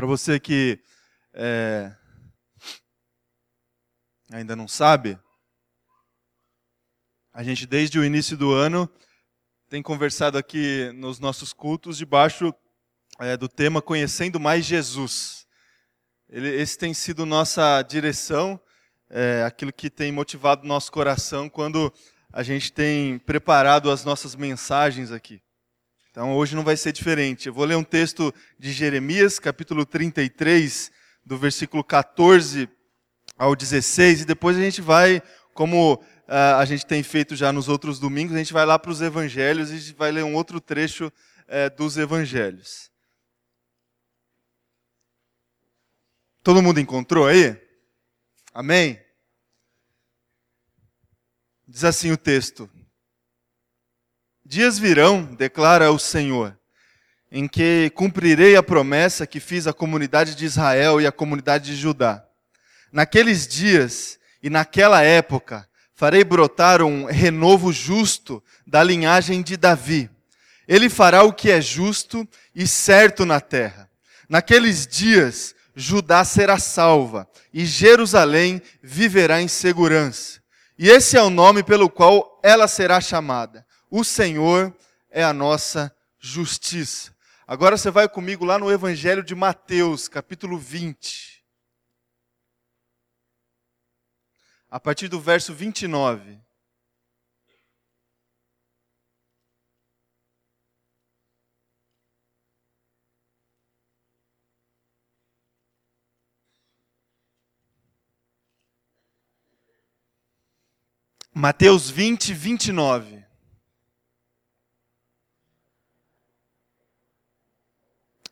Para você que é, ainda não sabe, a gente desde o início do ano tem conversado aqui nos nossos cultos debaixo é, do tema Conhecendo Mais Jesus. Ele, esse tem sido nossa direção, é, aquilo que tem motivado nosso coração quando a gente tem preparado as nossas mensagens aqui. Então hoje não vai ser diferente. Eu vou ler um texto de Jeremias, capítulo 33, do versículo 14 ao 16, e depois a gente vai, como uh, a gente tem feito já nos outros domingos, a gente vai lá para os evangelhos e vai ler um outro trecho uh, dos evangelhos. Todo mundo encontrou aí? Amém? Diz assim o texto: Dias virão, declara o Senhor, em que cumprirei a promessa que fiz à comunidade de Israel e à comunidade de Judá. Naqueles dias e naquela época, farei brotar um renovo justo da linhagem de Davi. Ele fará o que é justo e certo na terra. Naqueles dias, Judá será salva e Jerusalém viverá em segurança. E esse é o nome pelo qual ela será chamada o Senhor é a nossa justiça. Agora você vai comigo lá no Evangelho de Mateus, capítulo 20. A partir do verso 29. Mateus 20, 29.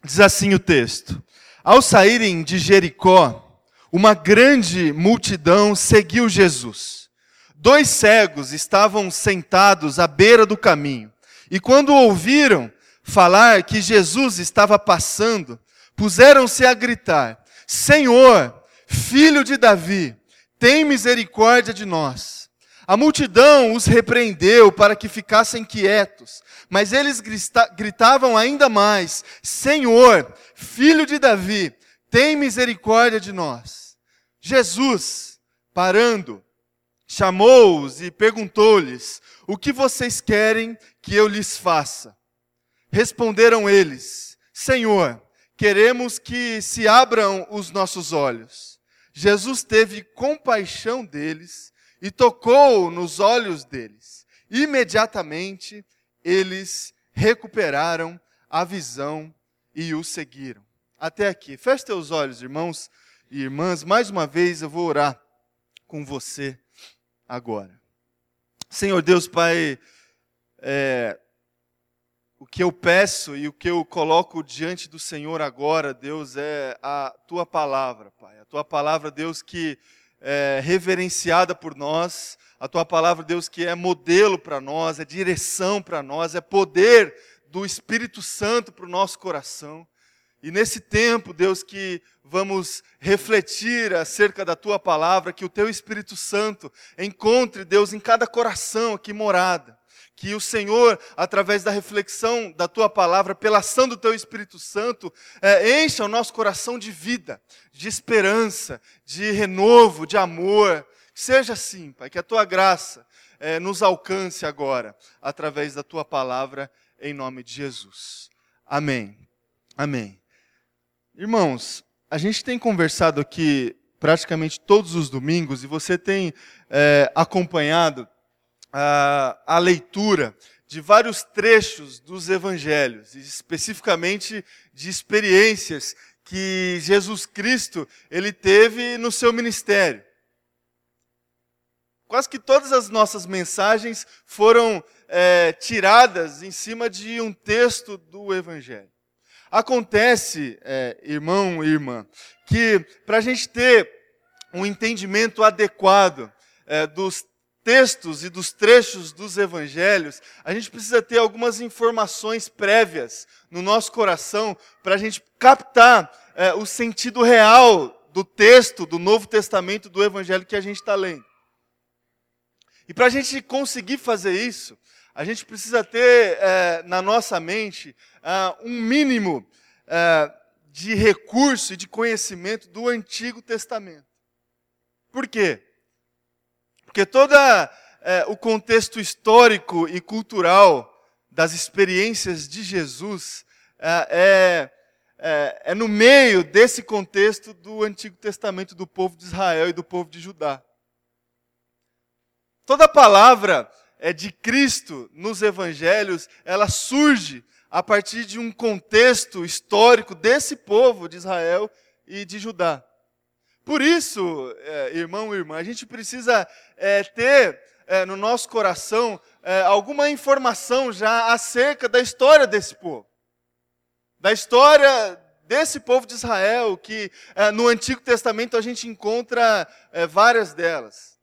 Diz assim o texto: Ao saírem de Jericó, uma grande multidão seguiu Jesus. Dois cegos estavam sentados à beira do caminho, e quando ouviram falar que Jesus estava passando, puseram-se a gritar: Senhor, filho de Davi, tem misericórdia de nós. A multidão os repreendeu para que ficassem quietos, mas eles gritavam ainda mais: Senhor, filho de Davi, tem misericórdia de nós. Jesus, parando, chamou-os e perguntou-lhes: O que vocês querem que eu lhes faça? Responderam eles: Senhor, queremos que se abram os nossos olhos. Jesus teve compaixão deles e tocou nos olhos deles. Imediatamente eles recuperaram a visão e o seguiram. Até aqui. Feche teus olhos, irmãos e irmãs. Mais uma vez eu vou orar com você agora. Senhor Deus, Pai, é, o que eu peço e o que eu coloco diante do Senhor agora, Deus, é a tua palavra, Pai. A tua palavra, Deus, que é reverenciada por nós, a tua palavra, Deus, que é modelo para nós, é direção para nós, é poder do Espírito Santo para o nosso coração. E nesse tempo, Deus, que vamos refletir acerca da tua palavra, que o teu Espírito Santo encontre, Deus, em cada coração aqui morada. Que o Senhor, através da reflexão da tua palavra, pela ação do teu Espírito Santo, é, encha o nosso coração de vida, de esperança, de renovo, de amor, Seja assim, Pai, que a tua graça é, nos alcance agora, através da tua palavra, em nome de Jesus. Amém. Amém. Irmãos, a gente tem conversado aqui praticamente todos os domingos e você tem é, acompanhado a, a leitura de vários trechos dos evangelhos, especificamente de experiências que Jesus Cristo ele teve no seu ministério. Quase que todas as nossas mensagens foram é, tiradas em cima de um texto do Evangelho. Acontece, é, irmão e irmã, que para a gente ter um entendimento adequado é, dos textos e dos trechos dos evangelhos, a gente precisa ter algumas informações prévias no nosso coração para a gente captar é, o sentido real do texto do Novo Testamento do evangelho que a gente está lendo. E para a gente conseguir fazer isso, a gente precisa ter é, na nossa mente é, um mínimo é, de recurso e de conhecimento do Antigo Testamento. Por quê? Porque todo é, o contexto histórico e cultural das experiências de Jesus é, é, é, é no meio desse contexto do Antigo Testamento do povo de Israel e do povo de Judá. Toda palavra é de Cristo nos evangelhos, ela surge a partir de um contexto histórico desse povo de Israel e de Judá. Por isso, é, irmão e irmã, a gente precisa é, ter é, no nosso coração é, alguma informação já acerca da história desse povo. Da história desse povo de Israel, que é, no Antigo Testamento a gente encontra é, várias delas.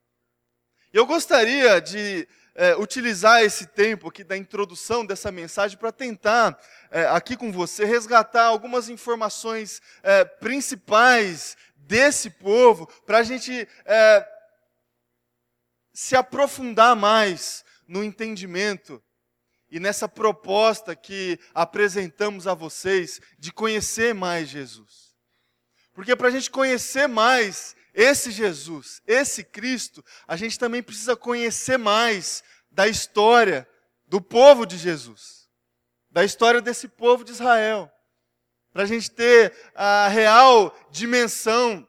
Eu gostaria de é, utilizar esse tempo aqui da introdução dessa mensagem para tentar, é, aqui com você, resgatar algumas informações é, principais desse povo, para a gente é, se aprofundar mais no entendimento e nessa proposta que apresentamos a vocês de conhecer mais Jesus. Porque para a gente conhecer mais esse Jesus, esse Cristo, a gente também precisa conhecer mais da história do povo de Jesus, da história desse povo de Israel, para a gente ter a real dimensão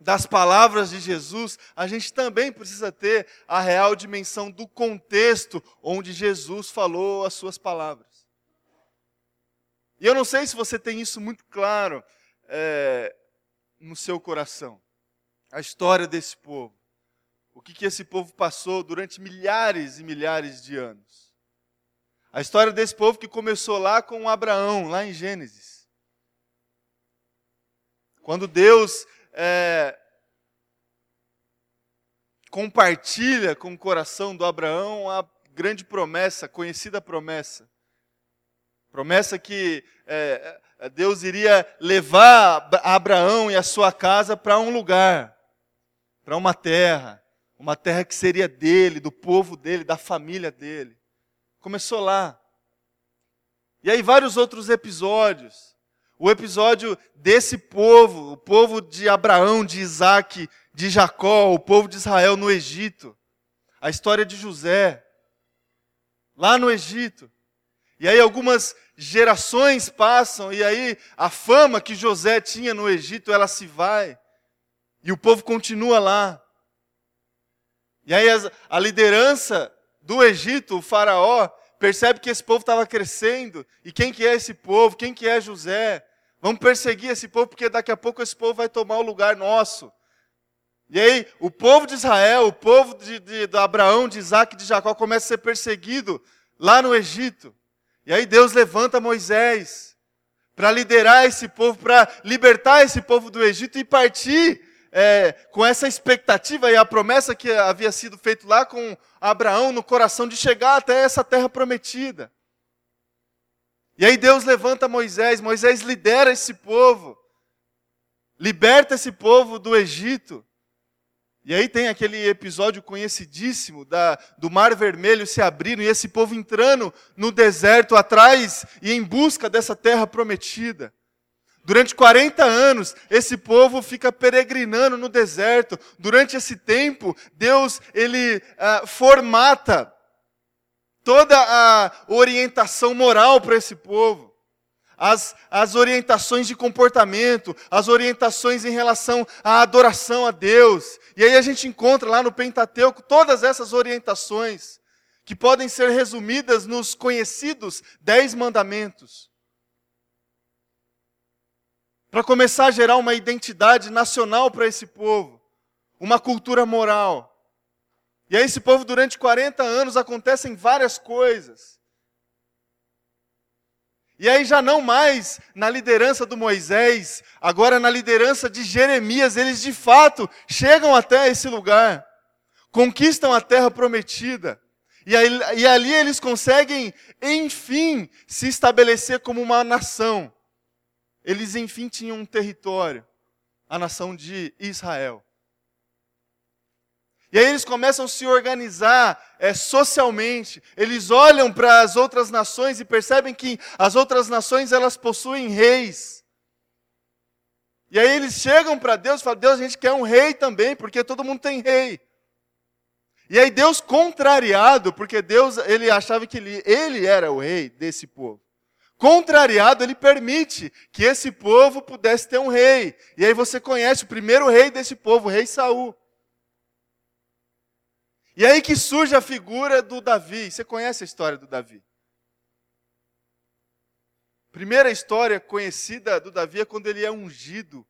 das palavras de Jesus, a gente também precisa ter a real dimensão do contexto onde Jesus falou as suas palavras. E eu não sei se você tem isso muito claro é, no seu coração a história desse povo. O que, que esse povo passou durante milhares e milhares de anos. A história desse povo que começou lá com Abraão, lá em Gênesis. Quando Deus é, compartilha com o coração do Abraão a grande promessa, conhecida promessa. Promessa que é, Deus iria levar Abraão e a sua casa para um lugar para uma terra, uma terra que seria dele, do povo dele, da família dele. Começou lá. E aí vários outros episódios. O episódio desse povo, o povo de Abraão, de Isaac, de Jacó, o povo de Israel no Egito. A história de José, lá no Egito. E aí algumas gerações passam, e aí a fama que José tinha no Egito, ela se vai. E o povo continua lá. E aí a liderança do Egito, o faraó, percebe que esse povo estava crescendo. E quem que é esse povo? Quem que é José? Vamos perseguir esse povo, porque daqui a pouco esse povo vai tomar o lugar nosso. E aí, o povo de Israel, o povo de, de, de Abraão, de Isaac de Jacó começa a ser perseguido lá no Egito. E aí Deus levanta Moisés para liderar esse povo, para libertar esse povo do Egito e partir é, com essa expectativa e a promessa que havia sido feita lá com Abraão no coração de chegar até essa terra prometida. E aí Deus levanta Moisés, Moisés lidera esse povo, liberta esse povo do Egito. E aí tem aquele episódio conhecidíssimo da, do Mar Vermelho se abrindo e esse povo entrando no deserto atrás e em busca dessa terra prometida. Durante 40 anos, esse povo fica peregrinando no deserto. Durante esse tempo, Deus ele ah, formata toda a orientação moral para esse povo. As, as orientações de comportamento, as orientações em relação à adoração a Deus. E aí a gente encontra lá no Pentateuco todas essas orientações, que podem ser resumidas nos conhecidos Dez Mandamentos para começar a gerar uma identidade nacional para esse povo, uma cultura moral. E aí, esse povo, durante 40 anos, acontecem várias coisas. E aí, já não mais na liderança do Moisés, agora na liderança de Jeremias, eles de fato chegam até esse lugar, conquistam a terra prometida. E, aí, e ali eles conseguem, enfim, se estabelecer como uma nação. Eles, enfim, tinham um território, a nação de Israel. E aí eles começam a se organizar é, socialmente. Eles olham para as outras nações e percebem que as outras nações elas possuem reis. E aí eles chegam para Deus e falam: Deus, a gente quer um rei também, porque todo mundo tem rei. E aí Deus contrariado, porque Deus ele achava que ele, ele era o rei desse povo. Contrariado, ele permite que esse povo pudesse ter um rei. E aí você conhece o primeiro rei desse povo, o rei Saul. E aí que surge a figura do Davi. Você conhece a história do Davi? Primeira história conhecida do Davi é quando ele é ungido,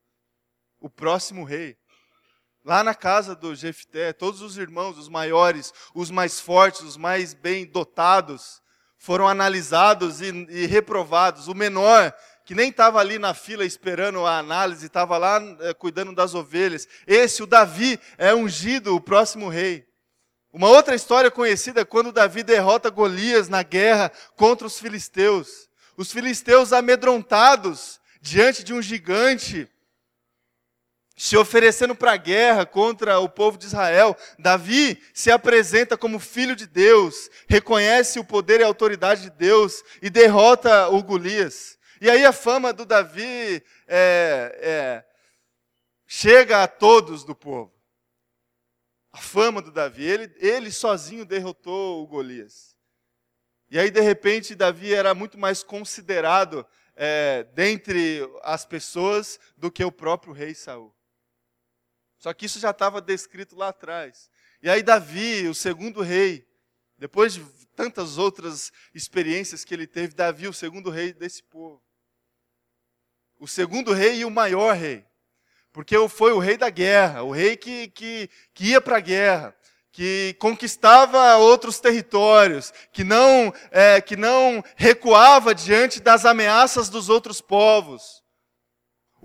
o próximo rei. Lá na casa do Jefté, todos os irmãos, os maiores, os mais fortes, os mais bem dotados, foram analisados e, e reprovados. O menor, que nem estava ali na fila esperando a análise, estava lá é, cuidando das ovelhas. Esse, o Davi, é ungido, o próximo rei. Uma outra história conhecida é quando Davi derrota Golias na guerra contra os filisteus. Os filisteus amedrontados diante de um gigante se oferecendo para a guerra contra o povo de Israel. Davi se apresenta como filho de Deus, reconhece o poder e a autoridade de Deus e derrota o Golias. E aí a fama do Davi é, é, chega a todos do povo. A fama do Davi, ele, ele sozinho derrotou o Golias. E aí, de repente, Davi era muito mais considerado é, dentre as pessoas do que o próprio rei Saul. Só que isso já estava descrito lá atrás. E aí Davi, o segundo rei, depois de tantas outras experiências que ele teve, Davi, o segundo rei desse povo. O segundo rei e o maior rei. Porque foi o rei da guerra, o rei que, que, que ia para a guerra, que conquistava outros territórios, que não, é, que não recuava diante das ameaças dos outros povos.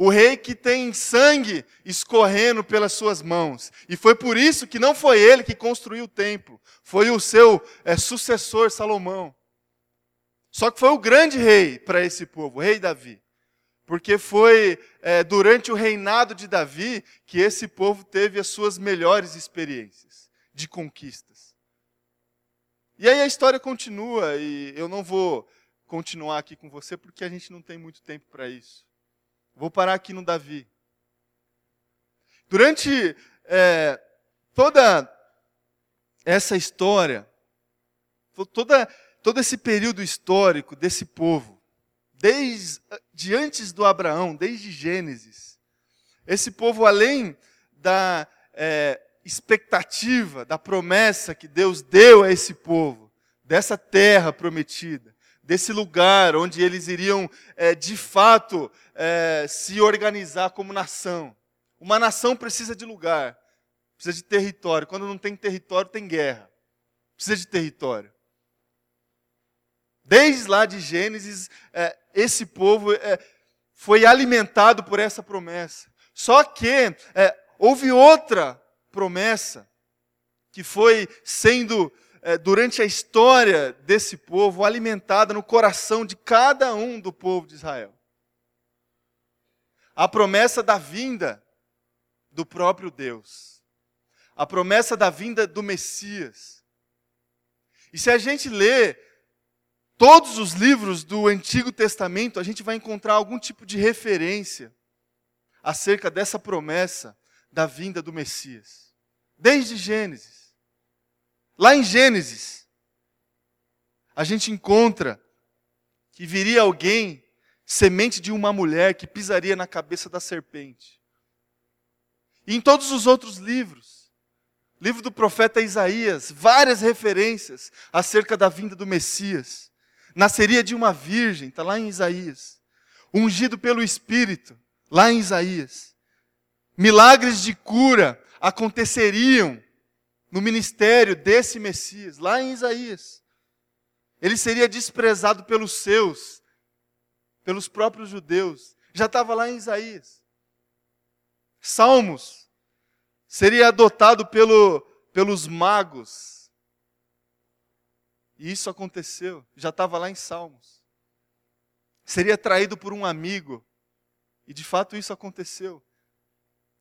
O rei que tem sangue escorrendo pelas suas mãos. E foi por isso que não foi ele que construiu o templo, foi o seu é, sucessor Salomão. Só que foi o grande rei para esse povo, o rei Davi. Porque foi é, durante o reinado de Davi que esse povo teve as suas melhores experiências de conquistas. E aí a história continua, e eu não vou continuar aqui com você porque a gente não tem muito tempo para isso. Vou parar aqui no Davi. Durante é, toda essa história, toda, todo esse período histórico desse povo, desde antes do Abraão, desde Gênesis, esse povo, além da é, expectativa, da promessa que Deus deu a esse povo, dessa terra prometida, desse lugar onde eles iriam, é, de fato, é, se organizar como nação. Uma nação precisa de lugar, precisa de território. Quando não tem território, tem guerra. Precisa de território. Desde lá de Gênesis, é, esse povo é, foi alimentado por essa promessa. Só que é, houve outra promessa que foi sendo durante a história desse povo, alimentada no coração de cada um do povo de Israel. A promessa da vinda do próprio Deus. A promessa da vinda do Messias. E se a gente lê todos os livros do Antigo Testamento, a gente vai encontrar algum tipo de referência acerca dessa promessa da vinda do Messias. Desde Gênesis. Lá em Gênesis, a gente encontra que viria alguém, semente de uma mulher, que pisaria na cabeça da serpente. E em todos os outros livros, livro do profeta Isaías, várias referências acerca da vinda do Messias. Nasceria de uma virgem, está lá em Isaías. Ungido pelo Espírito, lá em Isaías. Milagres de cura aconteceriam no ministério desse Messias, lá em Isaías. Ele seria desprezado pelos seus, pelos próprios judeus. Já estava lá em Isaías. Salmos seria adotado pelo, pelos magos. E isso aconteceu, já estava lá em Salmos. Seria traído por um amigo. E de fato isso aconteceu.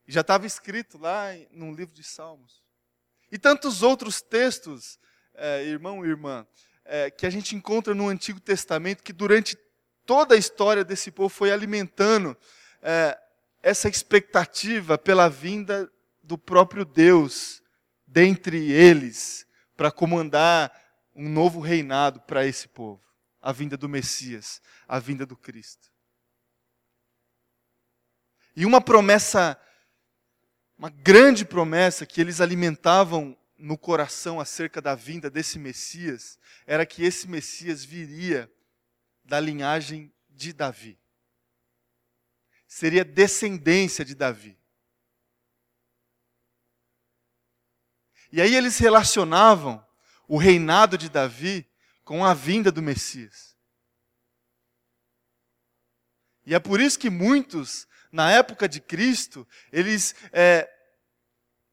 E já estava escrito lá no livro de Salmos. E tantos outros textos, é, irmão e irmã, é, que a gente encontra no Antigo Testamento, que durante toda a história desse povo foi alimentando é, essa expectativa pela vinda do próprio Deus dentre eles para comandar um novo reinado para esse povo, a vinda do Messias, a vinda do Cristo. E uma promessa, uma grande promessa que eles alimentavam no coração acerca da vinda desse Messias, era que esse Messias viria da linhagem de Davi. Seria descendência de Davi. E aí eles relacionavam o reinado de Davi com a vinda do Messias. E é por isso que muitos, na época de Cristo, eles é,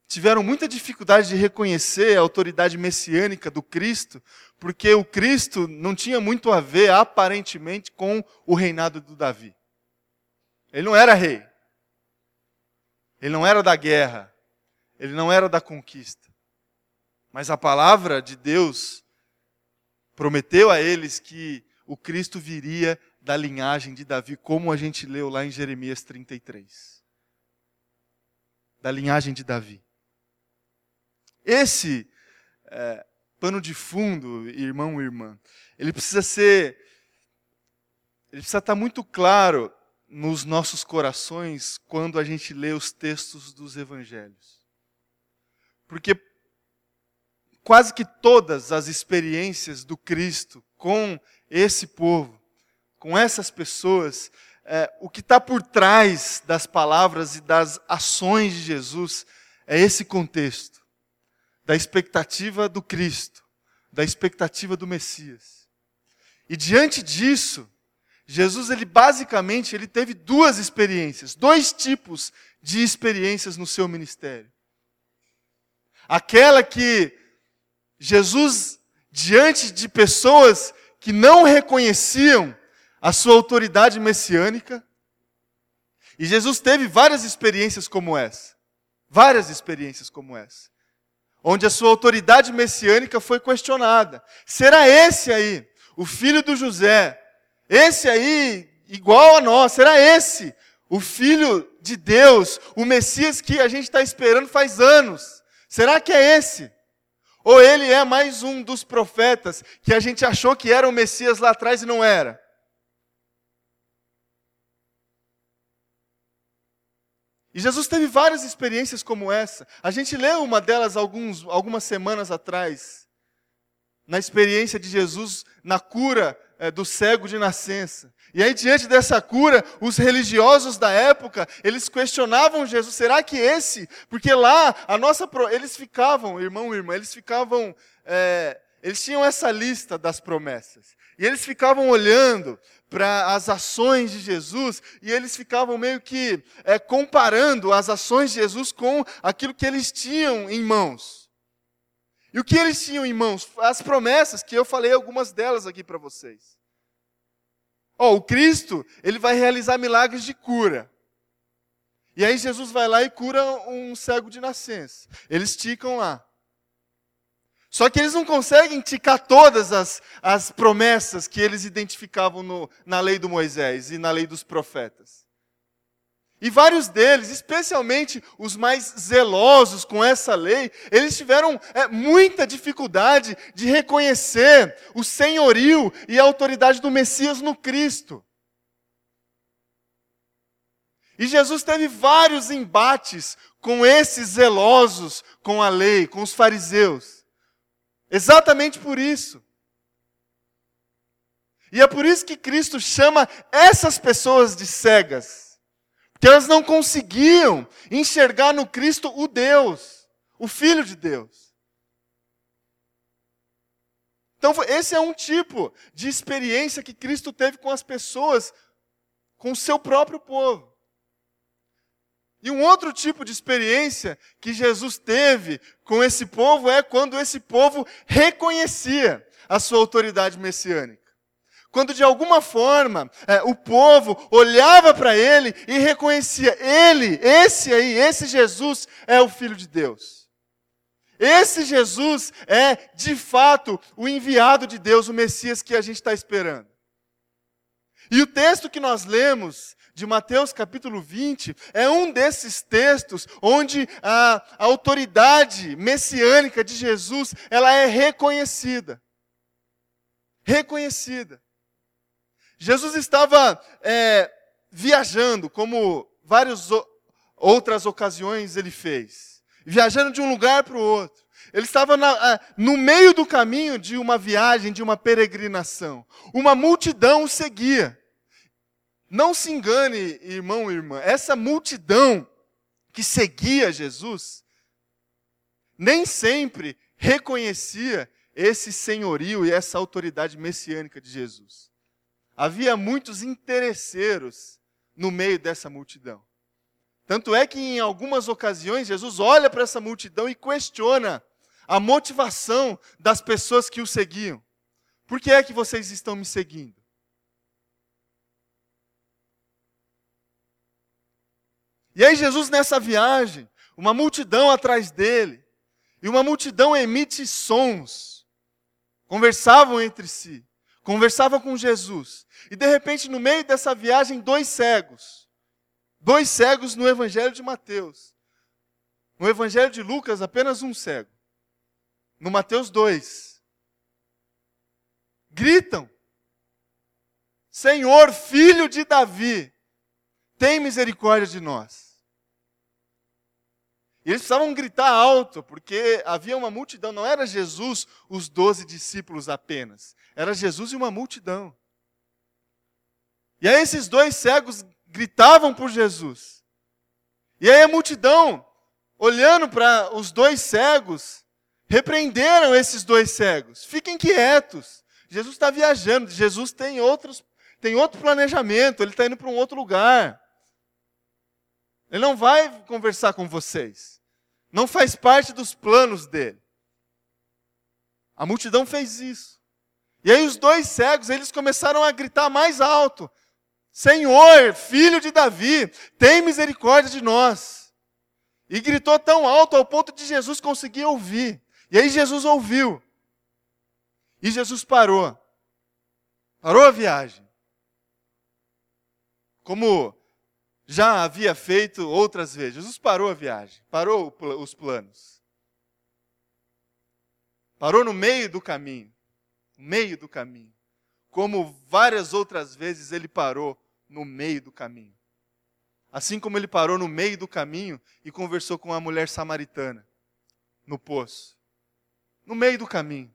tiveram muita dificuldade de reconhecer a autoridade messiânica do Cristo, porque o Cristo não tinha muito a ver, aparentemente, com o reinado do Davi. Ele não era rei. Ele não era da guerra. Ele não era da conquista. Mas a palavra de Deus prometeu a eles que o Cristo viria da linhagem de Davi, como a gente leu lá em Jeremias 33. Da linhagem de Davi. Esse é, pano de fundo, irmão e irmã, ele precisa ser. Ele precisa estar muito claro nos nossos corações quando a gente lê os textos dos evangelhos. Porque quase que todas as experiências do Cristo com esse povo, com essas pessoas, é, o que está por trás das palavras e das ações de Jesus é esse contexto da expectativa do Cristo, da expectativa do Messias. E diante disso, Jesus ele basicamente ele teve duas experiências, dois tipos de experiências no seu ministério. Aquela que Jesus, diante de pessoas que não reconheciam a sua autoridade messiânica, e Jesus teve várias experiências como essa. Várias experiências como essa. Onde a sua autoridade messiânica foi questionada. Será esse aí, o filho do José, esse aí, igual a nós, será esse o filho de Deus, o Messias que a gente está esperando faz anos? Será que é esse? Ou ele é mais um dos profetas que a gente achou que era o Messias lá atrás e não era? E Jesus teve várias experiências como essa. A gente leu uma delas alguns, algumas semanas atrás, na experiência de Jesus na cura é, do cego de nascença. E aí, diante dessa cura, os religiosos da época, eles questionavam Jesus, será que esse? Porque lá, a nossa, eles ficavam, irmão e irmã, eles ficavam, é, eles tinham essa lista das promessas. E eles ficavam olhando para as ações de Jesus e eles ficavam meio que é, comparando as ações de Jesus com aquilo que eles tinham em mãos. E o que eles tinham em mãos? As promessas, que eu falei algumas delas aqui para vocês. Oh, o Cristo, ele vai realizar milagres de cura. E aí Jesus vai lá e cura um cego de nascença. Eles ticam lá. Só que eles não conseguem ticar todas as, as promessas que eles identificavam no, na lei do Moisés e na lei dos profetas. E vários deles, especialmente os mais zelosos com essa lei, eles tiveram é, muita dificuldade de reconhecer o senhorio e a autoridade do Messias no Cristo. E Jesus teve vários embates com esses zelosos com a lei, com os fariseus. Exatamente por isso. E é por isso que Cristo chama essas pessoas de cegas que elas não conseguiam enxergar no Cristo o Deus, o Filho de Deus. Então, esse é um tipo de experiência que Cristo teve com as pessoas, com o seu próprio povo. E um outro tipo de experiência que Jesus teve com esse povo é quando esse povo reconhecia a sua autoridade messiânica. Quando de alguma forma é, o povo olhava para ele e reconhecia: ele, esse aí, esse Jesus é o Filho de Deus. Esse Jesus é, de fato, o enviado de Deus, o Messias que a gente está esperando. E o texto que nós lemos de Mateus capítulo 20 é um desses textos onde a, autoridade messiânica de Jesus ela é reconhecida. Reconhecida. Jesus estava é, viajando, como várias outras ocasiões ele fez, viajando de um lugar para o outro. Ele estava na, no meio do caminho de uma viagem, de uma peregrinação. Uma multidão o seguia. Não se engane, irmão e irmã, essa multidão que seguia Jesus nem sempre reconhecia esse senhorio e essa autoridade messiânica de Jesus. Havia muitos interesseiros no meio dessa multidão. Tanto é que em algumas ocasiões Jesus olha para essa multidão e questiona a motivação das pessoas que o seguiam. Por que é que vocês estão me seguindo? E aí, Jesus, nessa viagem, uma multidão atrás dele, e uma multidão emite sons, conversavam entre si, conversavam com Jesus, e de repente, no meio dessa viagem, dois cegos, dois cegos no Evangelho de Mateus. No Evangelho de Lucas, apenas um cego. No Mateus 2, gritam: Senhor, filho de Davi, tem misericórdia de nós. E eles precisavam gritar alto, porque havia uma multidão, não era Jesus, os doze discípulos apenas, era Jesus e uma multidão. E aí esses dois cegos gritavam por Jesus. E aí a multidão, olhando para os dois cegos, repreenderam esses dois cegos. Fiquem quietos. Jesus está viajando, Jesus tem outros, tem outro planejamento, ele está indo para um outro lugar. Ele não vai conversar com vocês. Não faz parte dos planos dele. A multidão fez isso. E aí os dois cegos, eles começaram a gritar mais alto: Senhor, filho de Davi, tem misericórdia de nós. E gritou tão alto ao ponto de Jesus conseguir ouvir. E aí Jesus ouviu. E Jesus parou. Parou a viagem. Como já havia feito outras vezes. Jesus parou a viagem, parou os planos. Parou no meio do caminho. No meio do caminho. Como várias outras vezes ele parou no meio do caminho. Assim como ele parou no meio do caminho e conversou com a mulher samaritana no poço. No meio do caminho.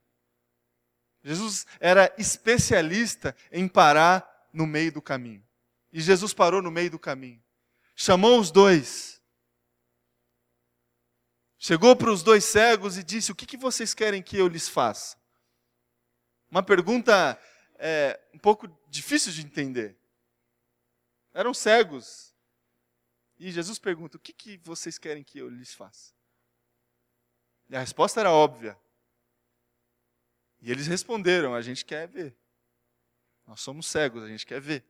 Jesus era especialista em parar no meio do caminho. E Jesus parou no meio do caminho. Chamou os dois. Chegou para os dois cegos e disse: O que, que vocês querem que eu lhes faça? Uma pergunta é, um pouco difícil de entender. Eram cegos. E Jesus pergunta: O que, que vocês querem que eu lhes faça? E a resposta era óbvia. E eles responderam: A gente quer ver. Nós somos cegos, a gente quer ver.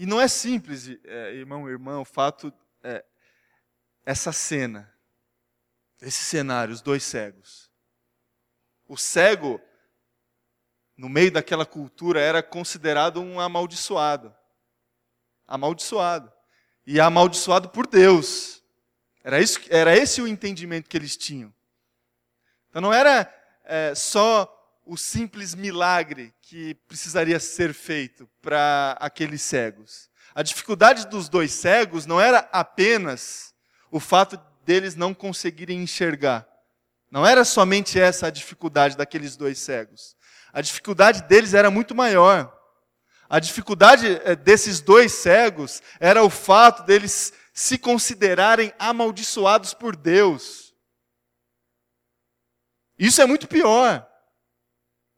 E não é simples, é, irmão irmã, o fato, é, essa cena, esse cenário, os dois cegos. O cego, no meio daquela cultura, era considerado um amaldiçoado. Amaldiçoado. E amaldiçoado por Deus. Era, isso, era esse o entendimento que eles tinham. Então não era é, só o simples milagre que precisaria ser feito para aqueles cegos. A dificuldade dos dois cegos não era apenas o fato deles não conseguirem enxergar. Não era somente essa a dificuldade daqueles dois cegos. A dificuldade deles era muito maior. A dificuldade eh, desses dois cegos era o fato deles se considerarem amaldiçoados por Deus. Isso é muito pior.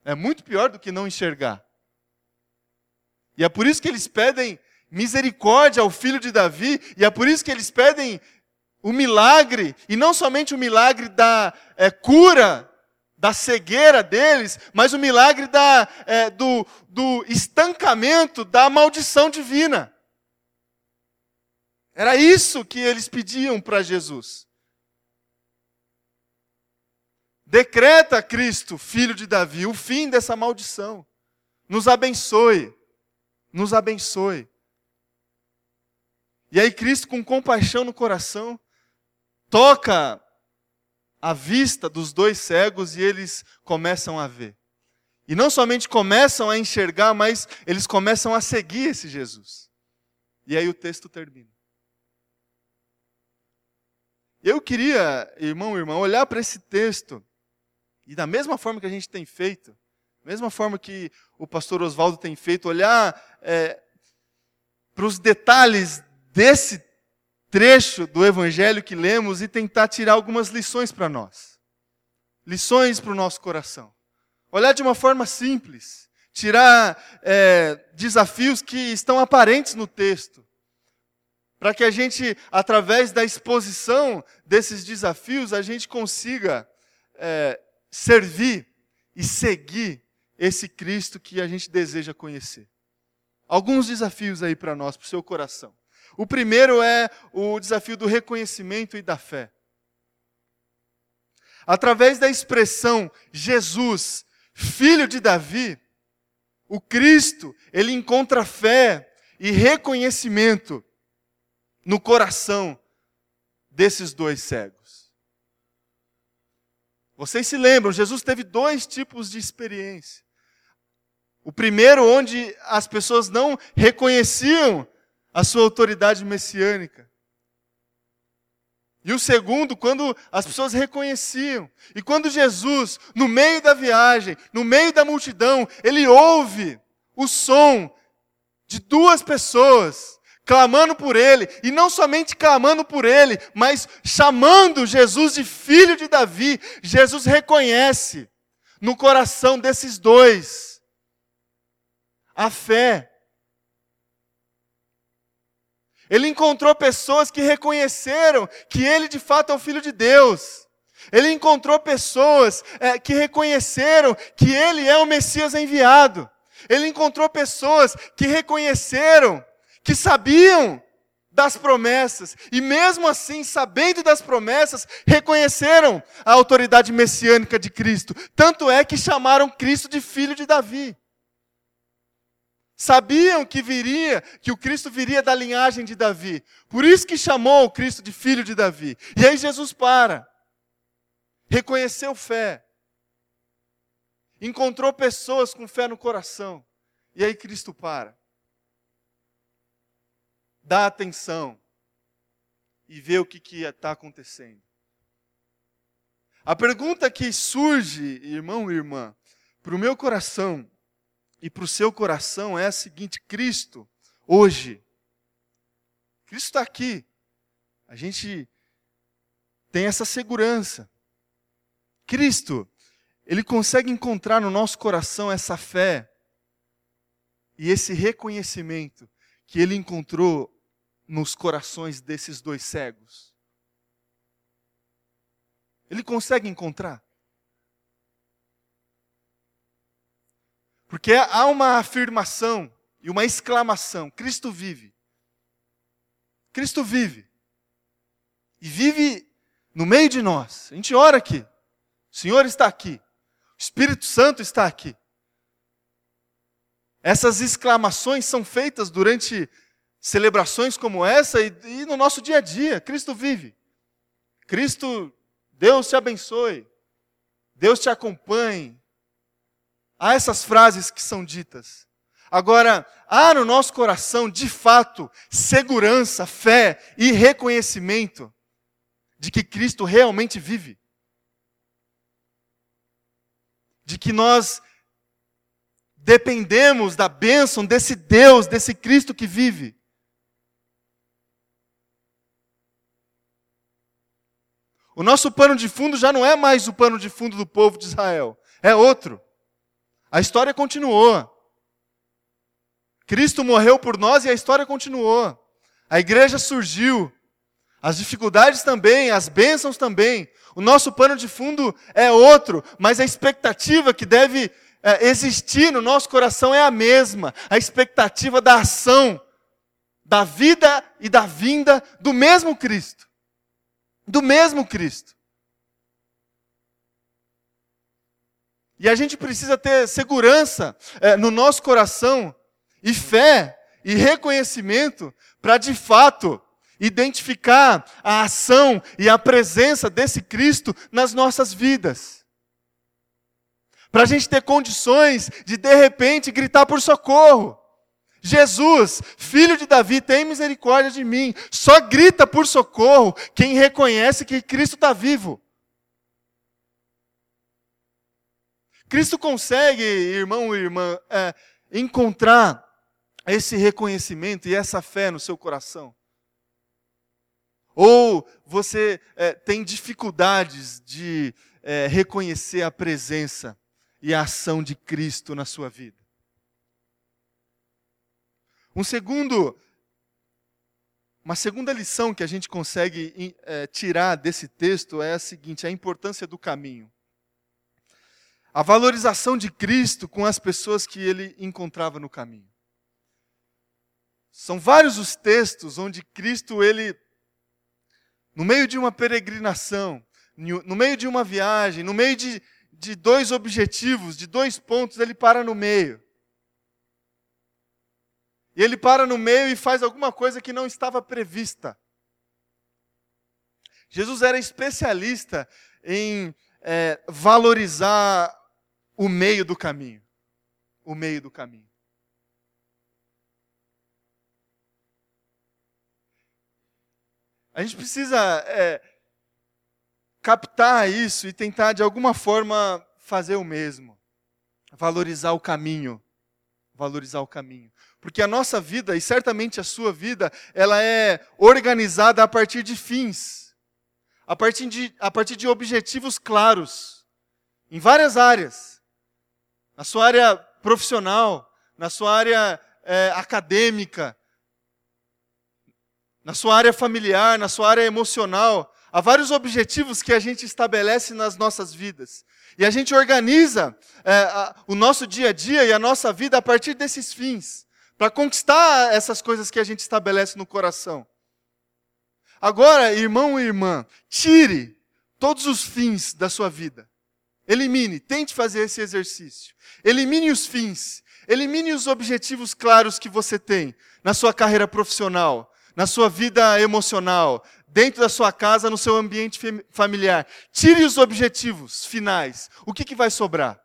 É muito pior do que não enxergar. E é por isso que eles pedem misericórdia ao filho de Davi, e é por isso que eles pedem o milagre, e não somente o milagre da é, cura da cegueira deles, mas o milagre da, é, do, do estancamento da maldição divina. Era isso que eles pediam para Jesus. Decreta, Cristo, filho de Davi, o fim dessa maldição. Nos abençoe. Nos abençoe. E aí, Cristo, com compaixão no coração, toca a vista dos dois cegos e eles começam a ver. E não somente começam a enxergar, mas eles começam a seguir esse Jesus. E aí o texto termina. Eu queria, irmão, irmã, olhar para esse texto e da mesma forma que a gente tem feito, mesma forma que o pastor Oswaldo tem feito, olhar é, para os detalhes desse trecho do evangelho que lemos e tentar tirar algumas lições para nós. Lições para o nosso coração. Olhar de uma forma simples, tirar é, desafios que estão aparentes no texto, para que a gente, através da exposição desses desafios, a gente consiga é, servir e seguir esse Cristo que a gente deseja conhecer. Alguns desafios aí para nós, para o seu coração. O primeiro é o desafio do reconhecimento e da fé. Através da expressão Jesus, filho de Davi, o Cristo, ele encontra fé e reconhecimento no coração desses dois cegos. Vocês se lembram, Jesus teve dois tipos de experiência. O primeiro, onde as pessoas não reconheciam a sua autoridade messiânica. E o segundo, quando as pessoas reconheciam. E quando Jesus, no meio da viagem, no meio da multidão, ele ouve o som de duas pessoas clamando por ele, e não somente clamando por ele, mas chamando Jesus de filho de Davi. Jesus reconhece no coração desses dois a fé ele encontrou pessoas que reconheceram que ele de fato é o Filho de Deus. Ele encontrou pessoas é, que reconheceram que ele é o Messias enviado. Ele encontrou pessoas que reconheceram, que sabiam das promessas, e mesmo assim, sabendo das promessas, reconheceram a autoridade messiânica de Cristo. Tanto é que chamaram Cristo de filho de Davi. Sabiam que viria, que o Cristo viria da linhagem de Davi. Por isso que chamou o Cristo de filho de Davi. E aí Jesus para. Reconheceu fé. Encontrou pessoas com fé no coração. E aí Cristo para. Dá atenção. E vê o que está acontecendo. A pergunta que surge, irmão e irmã, para o meu coração e para o seu coração é a seguinte: Cristo, hoje, Cristo está aqui. A gente tem essa segurança. Cristo, Ele consegue encontrar no nosso coração essa fé e esse reconhecimento que Ele encontrou nos corações desses dois cegos. Ele consegue encontrar. Porque há uma afirmação e uma exclamação: Cristo vive. Cristo vive. E vive no meio de nós. A gente ora aqui. O Senhor está aqui. O Espírito Santo está aqui. Essas exclamações são feitas durante celebrações como essa e, e, no nosso dia a dia. Cristo vive. Cristo, Deus te abençoe. Deus te acompanhe. Há essas frases que são ditas. Agora, há no nosso coração, de fato, segurança, fé e reconhecimento de que Cristo realmente vive. De que nós dependemos da bênção desse Deus, desse Cristo que vive. O nosso pano de fundo já não é mais o pano de fundo do povo de Israel, é outro. A história continuou. Cristo morreu por nós e a história continuou. A igreja surgiu. As dificuldades também, as bênçãos também. O nosso pano de fundo é outro, mas a expectativa que deve é, existir no nosso coração é a mesma. A expectativa da ação, da vida e da vinda do mesmo Cristo. Do mesmo Cristo. E a gente precisa ter segurança é, no nosso coração, e fé, e reconhecimento, para de fato identificar a ação e a presença desse Cristo nas nossas vidas. Para a gente ter condições de, de repente, gritar por socorro. Jesus, filho de Davi, tem misericórdia de mim. Só grita por socorro quem reconhece que Cristo está vivo. Cristo consegue, irmão e irmã, é, encontrar esse reconhecimento e essa fé no seu coração. Ou você é, tem dificuldades de é, reconhecer a presença e a ação de Cristo na sua vida. Um segundo, uma segunda lição que a gente consegue é, tirar desse texto é a seguinte: a importância do caminho. A valorização de Cristo com as pessoas que ele encontrava no caminho. São vários os textos onde Cristo, ele, no meio de uma peregrinação, no meio de uma viagem, no meio de, de dois objetivos, de dois pontos, ele para no meio. E ele para no meio e faz alguma coisa que não estava prevista. Jesus era especialista em é, valorizar o meio do caminho. O meio do caminho. A gente precisa é, captar isso e tentar, de alguma forma, fazer o mesmo. Valorizar o caminho. Valorizar o caminho. Porque a nossa vida, e certamente a sua vida, ela é organizada a partir de fins. A partir de, a partir de objetivos claros. Em várias áreas na sua área profissional, na sua área é, acadêmica, na sua área familiar, na sua área emocional. Há vários objetivos que a gente estabelece nas nossas vidas. E a gente organiza é, a, o nosso dia a dia e a nossa vida a partir desses fins, para conquistar essas coisas que a gente estabelece no coração. Agora, irmão e irmã, tire todos os fins da sua vida. Elimine, tente fazer esse exercício. Elimine os fins, elimine os objetivos claros que você tem na sua carreira profissional, na sua vida emocional, dentro da sua casa, no seu ambiente familiar. Tire os objetivos finais. O que, que vai sobrar?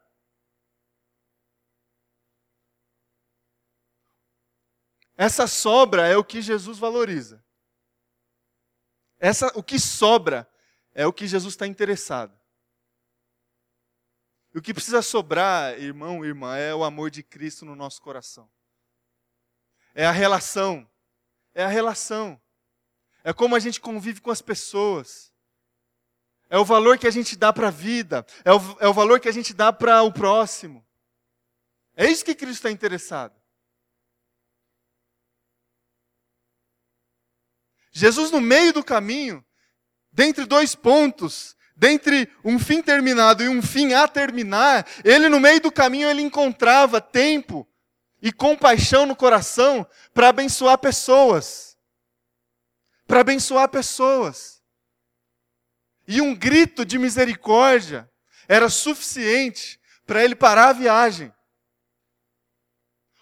Essa sobra é o que Jesus valoriza. Essa, o que sobra é o que Jesus está interessado. O que precisa sobrar, irmão irmã, é o amor de Cristo no nosso coração. É a relação. É a relação. É como a gente convive com as pessoas. É o valor que a gente dá para a vida. É o, é o valor que a gente dá para o próximo. É isso que Cristo está interessado. Jesus, no meio do caminho, dentre dois pontos, dentre um fim terminado e um fim a terminar, ele no meio do caminho ele encontrava tempo e compaixão no coração para abençoar pessoas. Para abençoar pessoas. E um grito de misericórdia era suficiente para ele parar a viagem.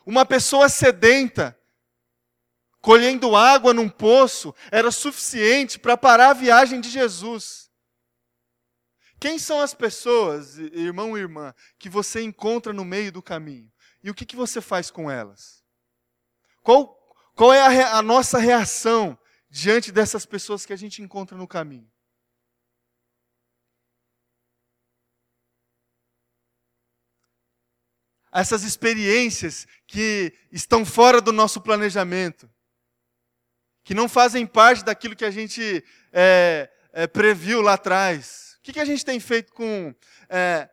Uma pessoa sedenta, colhendo água num poço, era suficiente para parar a viagem de Jesus. Quem são as pessoas, irmão e irmã, que você encontra no meio do caminho? E o que, que você faz com elas? Qual, qual é a, a nossa reação diante dessas pessoas que a gente encontra no caminho? Essas experiências que estão fora do nosso planejamento, que não fazem parte daquilo que a gente é, é, previu lá atrás que, que a gente tem feito com, é,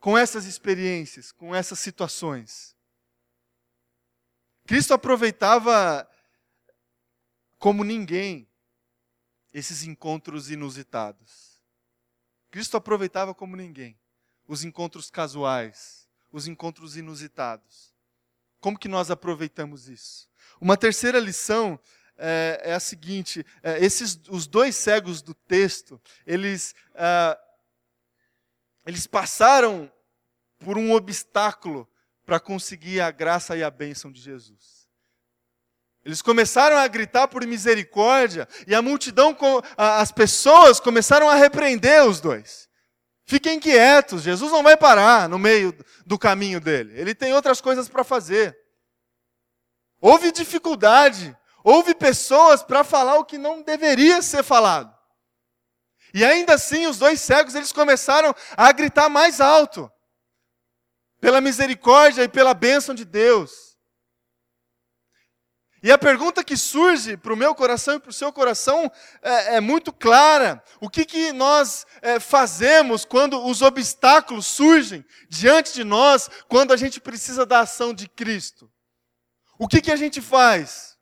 com essas experiências, com essas situações? Cristo aproveitava como ninguém esses encontros inusitados. Cristo aproveitava como ninguém os encontros casuais, os encontros inusitados. Como que nós aproveitamos isso? Uma terceira lição é, é a seguinte: é, esses, os dois cegos do texto, eles, é, eles passaram por um obstáculo para conseguir a graça e a bênção de Jesus. Eles começaram a gritar por misericórdia e a multidão, as pessoas começaram a repreender os dois. Fiquem quietos, Jesus não vai parar no meio do caminho dele. Ele tem outras coisas para fazer. Houve dificuldade, houve pessoas para falar o que não deveria ser falado. E ainda assim, os dois cegos, eles começaram a gritar mais alto. Pela misericórdia e pela bênção de Deus. E a pergunta que surge para o meu coração e para o seu coração é, é, muito clara. O que, que nós é, fazemos quando os obstáculos surgem diante de nós, quando a gente precisa da ação de Cristo? O que, que a gente faz?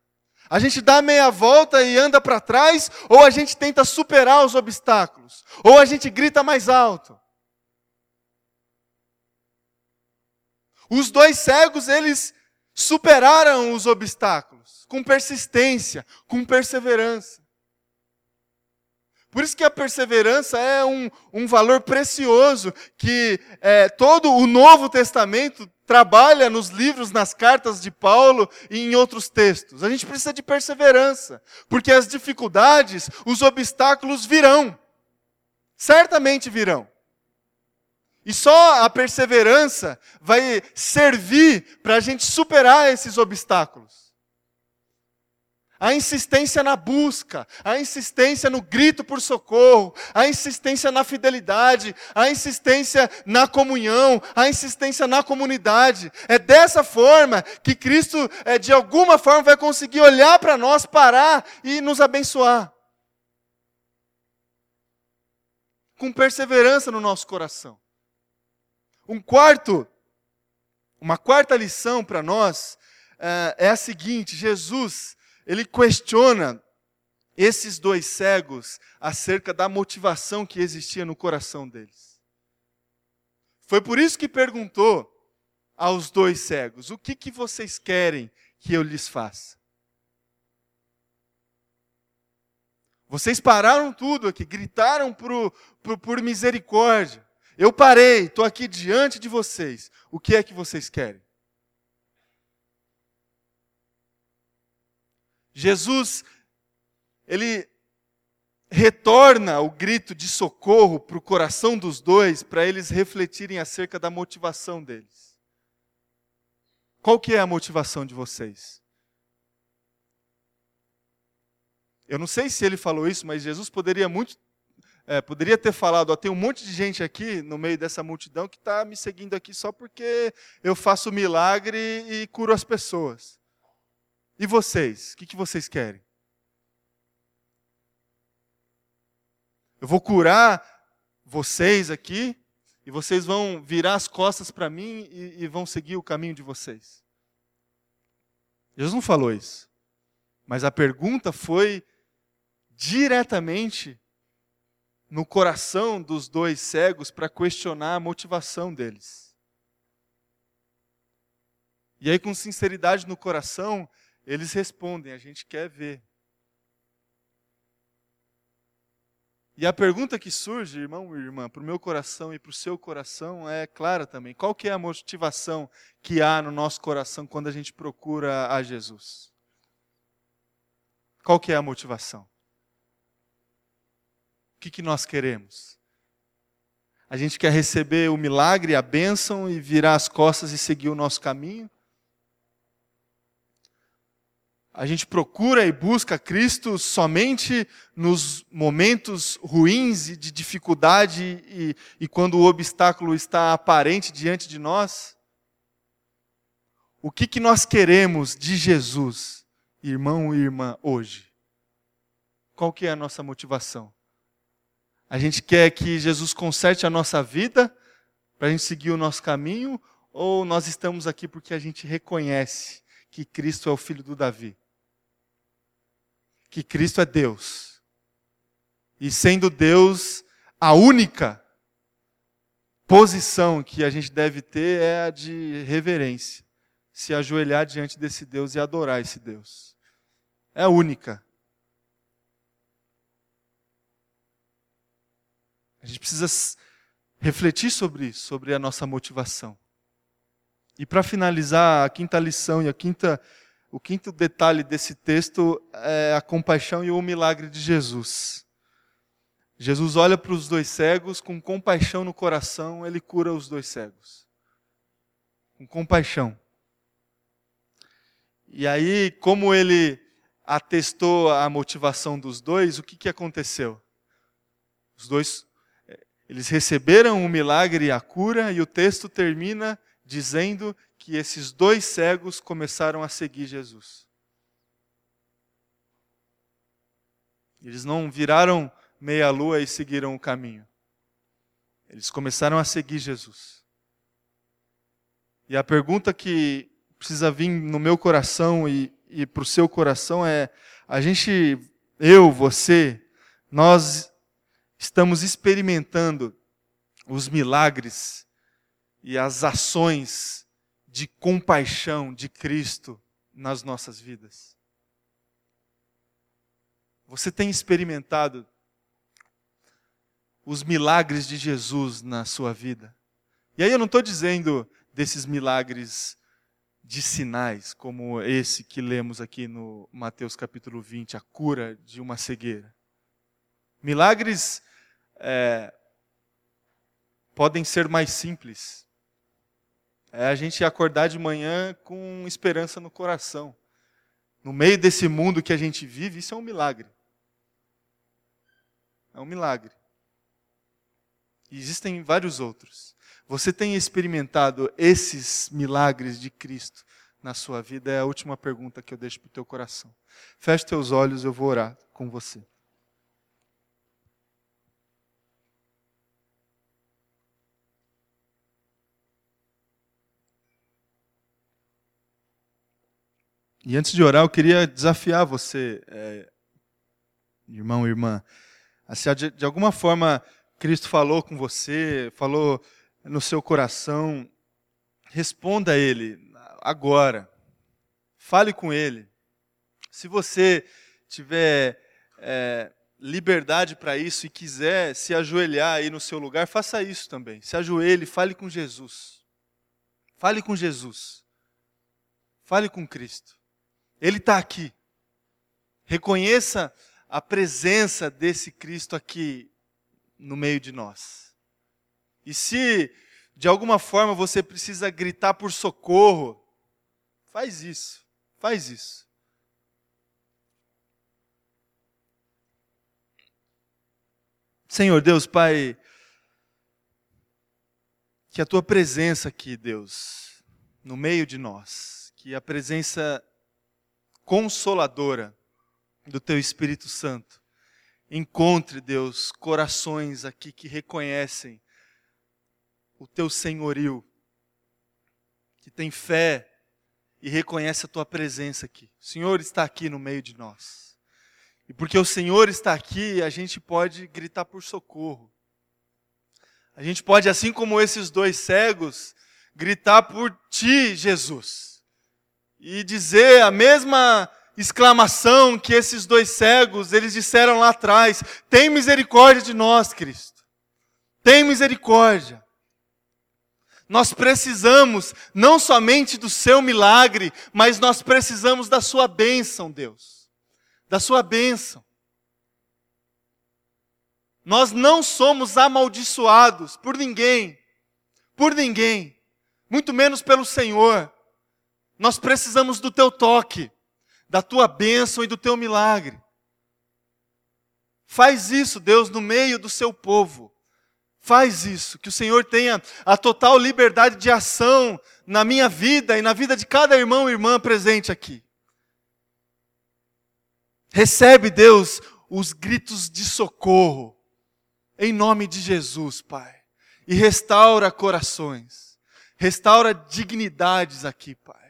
A gente dá meia volta e anda para trás, ou a gente tenta superar os obstáculos? Ou a gente grita mais alto? Os dois cegos, eles superaram os obstáculos com persistência, com perseverança. Por isso que a perseverança é um, um valor precioso que é, todo o Novo Testamento trabalha nos livros, nas cartas de Paulo e em outros textos. A gente precisa de perseverança, porque as dificuldades, os obstáculos virão. Certamente virão. E só a perseverança vai servir para a gente superar esses obstáculos. A insistência na busca, a insistência no grito por socorro, a insistência na fidelidade, a insistência na comunhão, a insistência na comunidade. É dessa forma que Cristo, é, de alguma forma, vai conseguir olhar para nós, parar e nos abençoar. Com perseverança no nosso coração. Um quarto, uma quarta lição para nós uh, é a seguinte: Jesus, ele questiona esses dois cegos acerca da motivação que existia no coração deles. Foi por isso que perguntou aos dois cegos: O que, que vocês querem que eu lhes faça? Vocês pararam tudo aqui, gritaram por, por, por misericórdia. Eu parei, estou aqui diante de vocês. O que é que vocês querem? Jesus, ele retorna o grito de socorro para o coração dos dois, para eles refletirem acerca da motivação deles. Qual que é a motivação de vocês? Eu não sei se ele falou isso, mas Jesus poderia muito é, poderia ter falado, ó, tem um monte de gente aqui no meio dessa multidão que está me seguindo aqui só porque eu faço milagre e curo as pessoas. E vocês? O que, que vocês querem? Eu vou curar vocês aqui e vocês vão virar as costas para mim e, e vão seguir o caminho de vocês. Jesus não falou isso. Mas a pergunta foi diretamente no coração dos dois cegos para questionar a motivação deles. E aí, com sinceridade no coração, eles respondem: a gente quer ver. E a pergunta que surge, irmão e irmã, para o meu coração e para o seu coração é clara também. Qual que é a motivação que há no nosso coração quando a gente procura a Jesus? Qual que é a motivação? que, que nós queremos? A gente quer receber o milagre, a bênção e virar as costas e seguir o nosso caminho? A gente procura e busca Cristo somente nos momentos ruins e de dificuldade e, e quando o obstáculo está aparente diante de nós? O que, que nós queremos de Jesus, irmão e irmã, hoje? Qual que é a nossa motivação? A gente quer que Jesus conserte a nossa vida para a gente seguir o nosso caminho, ou nós estamos aqui porque a gente reconhece que Cristo é o filho do Davi? Que Cristo é Deus. E sendo Deus, a única posição que a gente deve ter é a de reverência. Se ajoelhar diante desse Deus e adorar esse Deus. É a única. A gente precisa refletir sobre isso, sobre a nossa motivação. E para finalizar, a quinta lição e a quinta, o quinto detalhe desse texto é a compaixão e o milagre de Jesus. Jesus olha para os dois cegos com compaixão no coração, ele cura os dois cegos. Com compaixão. E aí, como ele atestou a motivação dos dois, o que, que aconteceu? Os dois, eles receberam o milagre e a cura, e o texto termina dizendo que esses dois cegos começaram a seguir Jesus. Eles não viraram meia-lua e seguiram o caminho. Eles começaram a seguir Jesus. E a pergunta que precisa vir no meu coração e, e para o seu coração é: a gente, eu, você, nós estamos experimentando os milagres e as ações de compaixão de Cristo nas nossas vidas? Você tem experimentado os milagres de Jesus na sua vida? E aí eu não estou dizendo desses milagres de sinais, como esse que lemos aqui no Mateus capítulo 20, a cura de uma cegueira. Milagres é, podem ser mais simples. É a gente acordar de manhã com esperança no coração. No meio desse mundo que a gente vive, isso é um milagre. É um milagre. E existem vários outros. Você tem experimentado esses milagres de Cristo na sua vida? É a última pergunta que eu deixo para o teu coração. Feche teus olhos, eu vou orar com você. E antes de orar, eu queria desafiar você, é, irmão e irmã, a se de, de alguma forma Cristo falou com você, falou no seu coração, responda a Ele agora. Fale com Ele. Se você tiver é, liberdade para isso e quiser se ajoelhar aí no seu lugar, faça isso também. Se ajoelhe, fale com Jesus. Fale com Jesus. Fale com Cristo. Ele está aqui. Reconheça a presença desse Cristo aqui no meio de nós. E se de alguma forma você precisa gritar por socorro, faz isso, faz isso. Senhor Deus, Pai, que a tua presença aqui, Deus, no meio de nós, que a presença consoladora do teu Espírito Santo encontre, Deus, corações aqui que reconhecem o teu senhorio, que tem fé e reconhece a tua presença aqui. O Senhor está aqui no meio de nós. E porque o Senhor está aqui, a gente pode gritar por socorro. A gente pode, assim como esses dois cegos, gritar por ti, Jesus. E dizer a mesma exclamação que esses dois cegos, eles disseram lá atrás: "Tem misericórdia de nós, Cristo. Tem misericórdia." Nós precisamos não somente do seu milagre, mas nós precisamos da sua bênção, Deus. Da sua bênção. Nós não somos amaldiçoados por ninguém, por ninguém, muito menos pelo Senhor. Nós precisamos do teu toque da tua bênção e do teu milagre. Faz isso, Deus, no meio do seu povo. Faz isso, que o Senhor tenha a total liberdade de ação na minha vida e na vida de cada irmão e irmã presente aqui. Recebe, Deus, os gritos de socorro, em nome de Jesus, Pai. E restaura corações, restaura dignidades aqui, Pai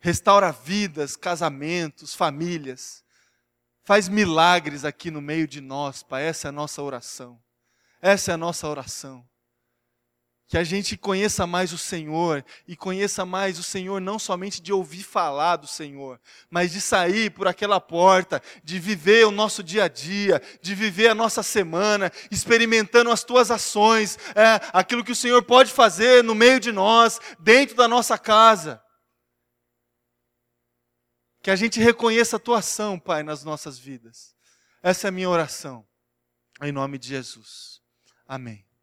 restaura vidas, casamentos, famílias. Faz milagres aqui no meio de nós, Pai. Essa é a nossa oração. Essa é a nossa oração. que a gente conheça mais o Senhor e conheça mais o Senhor não somente de ouvir falar do Senhor, mas de sair por aquela porta, de viver o nosso dia a dia, de viver a nossa semana, experimentando as tuas ações, é, aquilo que o Senhor pode fazer no meio de nós, dentro da nossa casa. Que a gente reconheça a tua ação, Pai, nas nossas vidas. Essa é a minha oração. Em nome de Jesus. Amém.